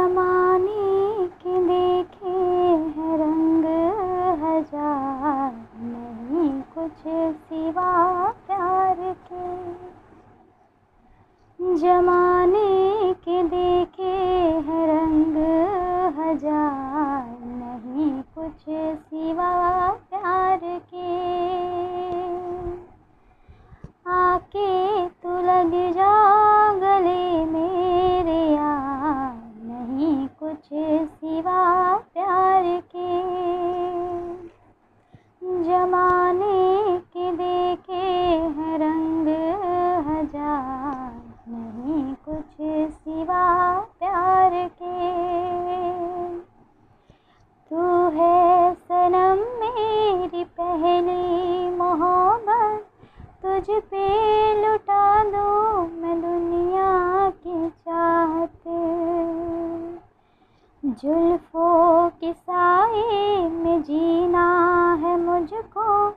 जमाने के देखे हैं रंग हज़ार नहीं कुछ सिवा प्यार के। जमाने के देखे हैं रंग हज़ार नहीं कुछ सिवा जुल्फों की साए में जीना है मुझको।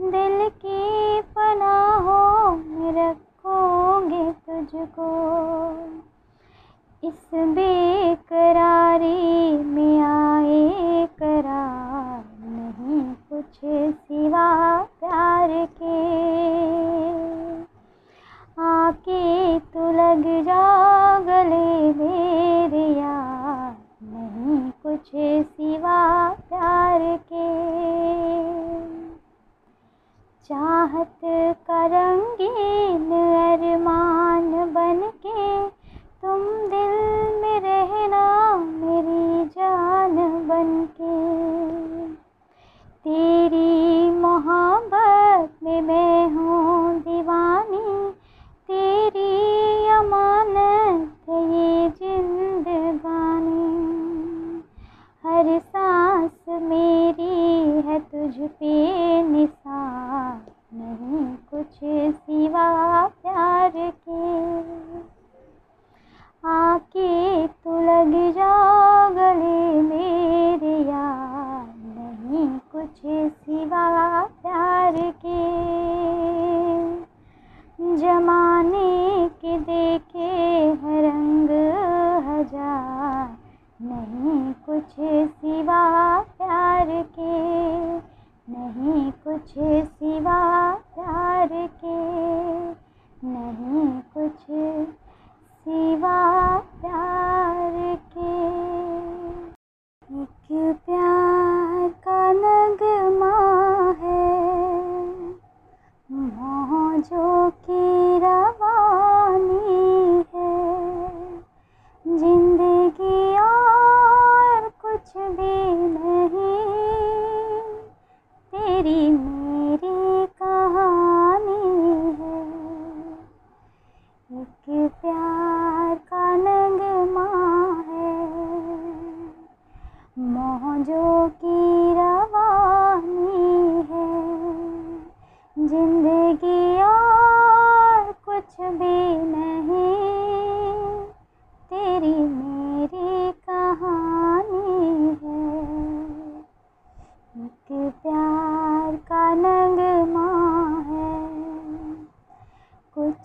दिल की पनाहों में रखोगे तुझको। इस बेकरारी में आए करार नहीं कुछ सिवा। सिवा प्यार के। जमाने के देखे हर रंग हज़ार, नहीं कुछ सिवा प्यार के। नहीं कुछ सिवा प्यार के। नहीं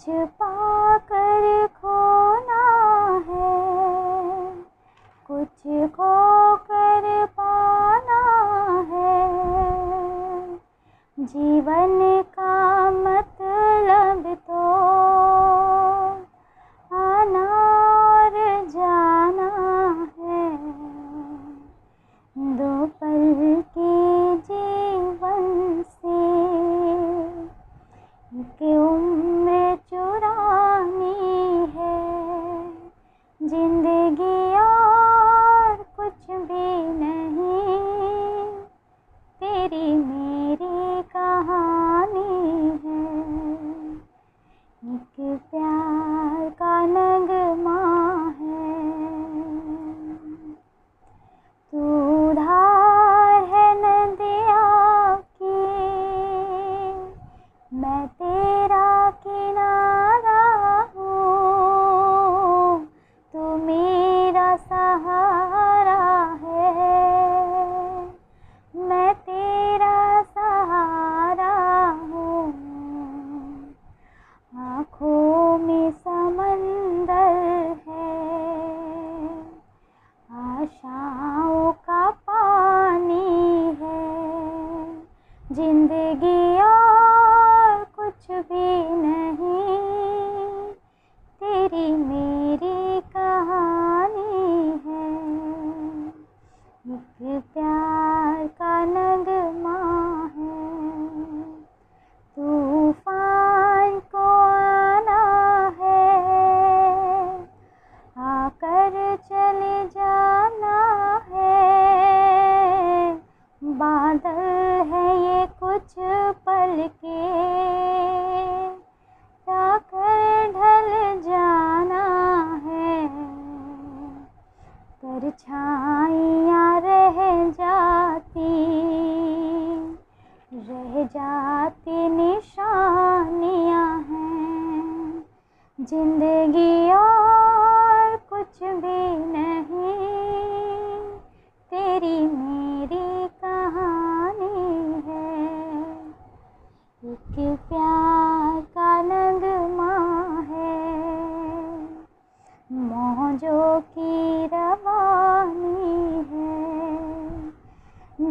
却把 मैं तेरा किनारा प्यार का नगमा है तूफ़ान को आना है। आकर चले जाना है। बादल है ये कुछ पल के।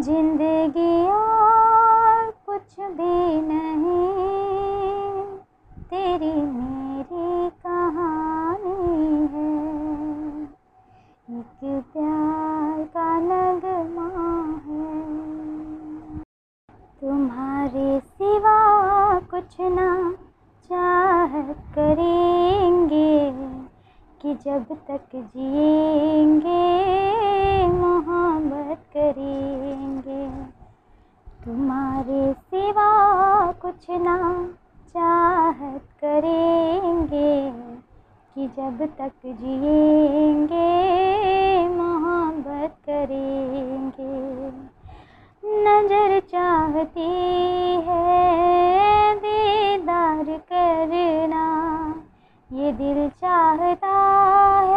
ज़िंदगी और कुछ भी नहीं, तेरी मेरी कहानी है। एक प्यार का नगमा है। तुम्हारे सिवा कुछ ना चाहत करेंगे कि जब तक जिएँगे, मोहब्बत करेंगे। तुम्हारे सिवा कुछ ना चाहत करेंगे कि जब तक जिएँगे, मोहब्बत करेंगे। नज़र चाहती है दिल चाहता है।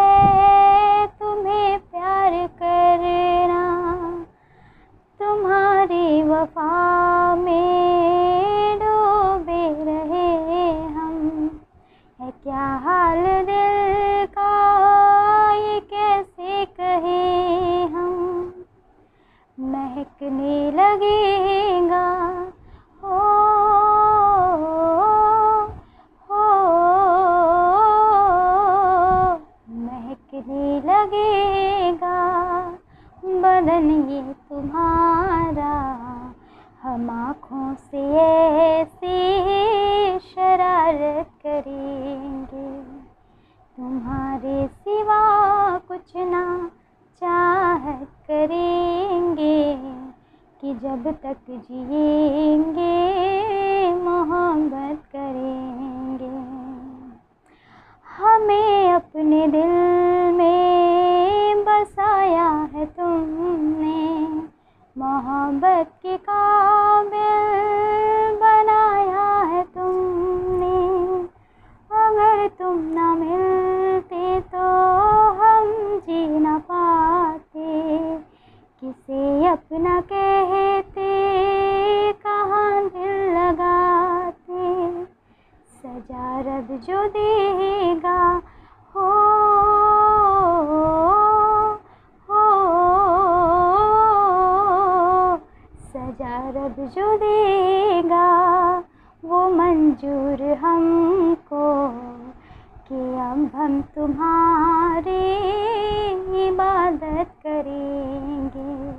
तुम्हारे सिवा कुछ ना चाहत करेंगे कि जब तक जिएँगे मोहब्बत करेंगे। हमें अपने दिल में बसाया है तुमने मोहब्बत के काबिल रब जो देगा, हो हो, सजा रब जो देगा, वो मंजूर हमको, कि अब हम तुम्हारे इबादत करेंगे।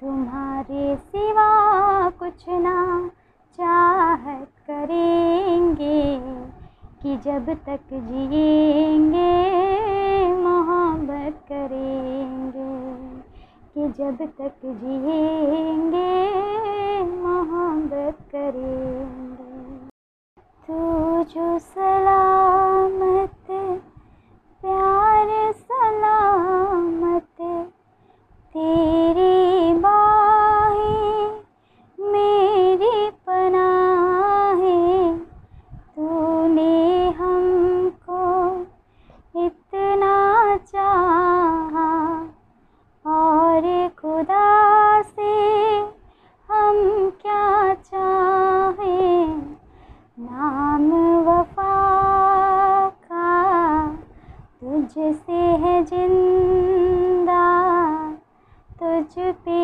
तुम्हारे सिवा कुछ ना चाहत करेंगे। कि जब तक जिएँगे, मोहब्बत करेंगे। कि जब तक जिएँगे, मोहब्बत करेंगे। तू जो सलामत तुझसे है ज़िंदा तुझ पे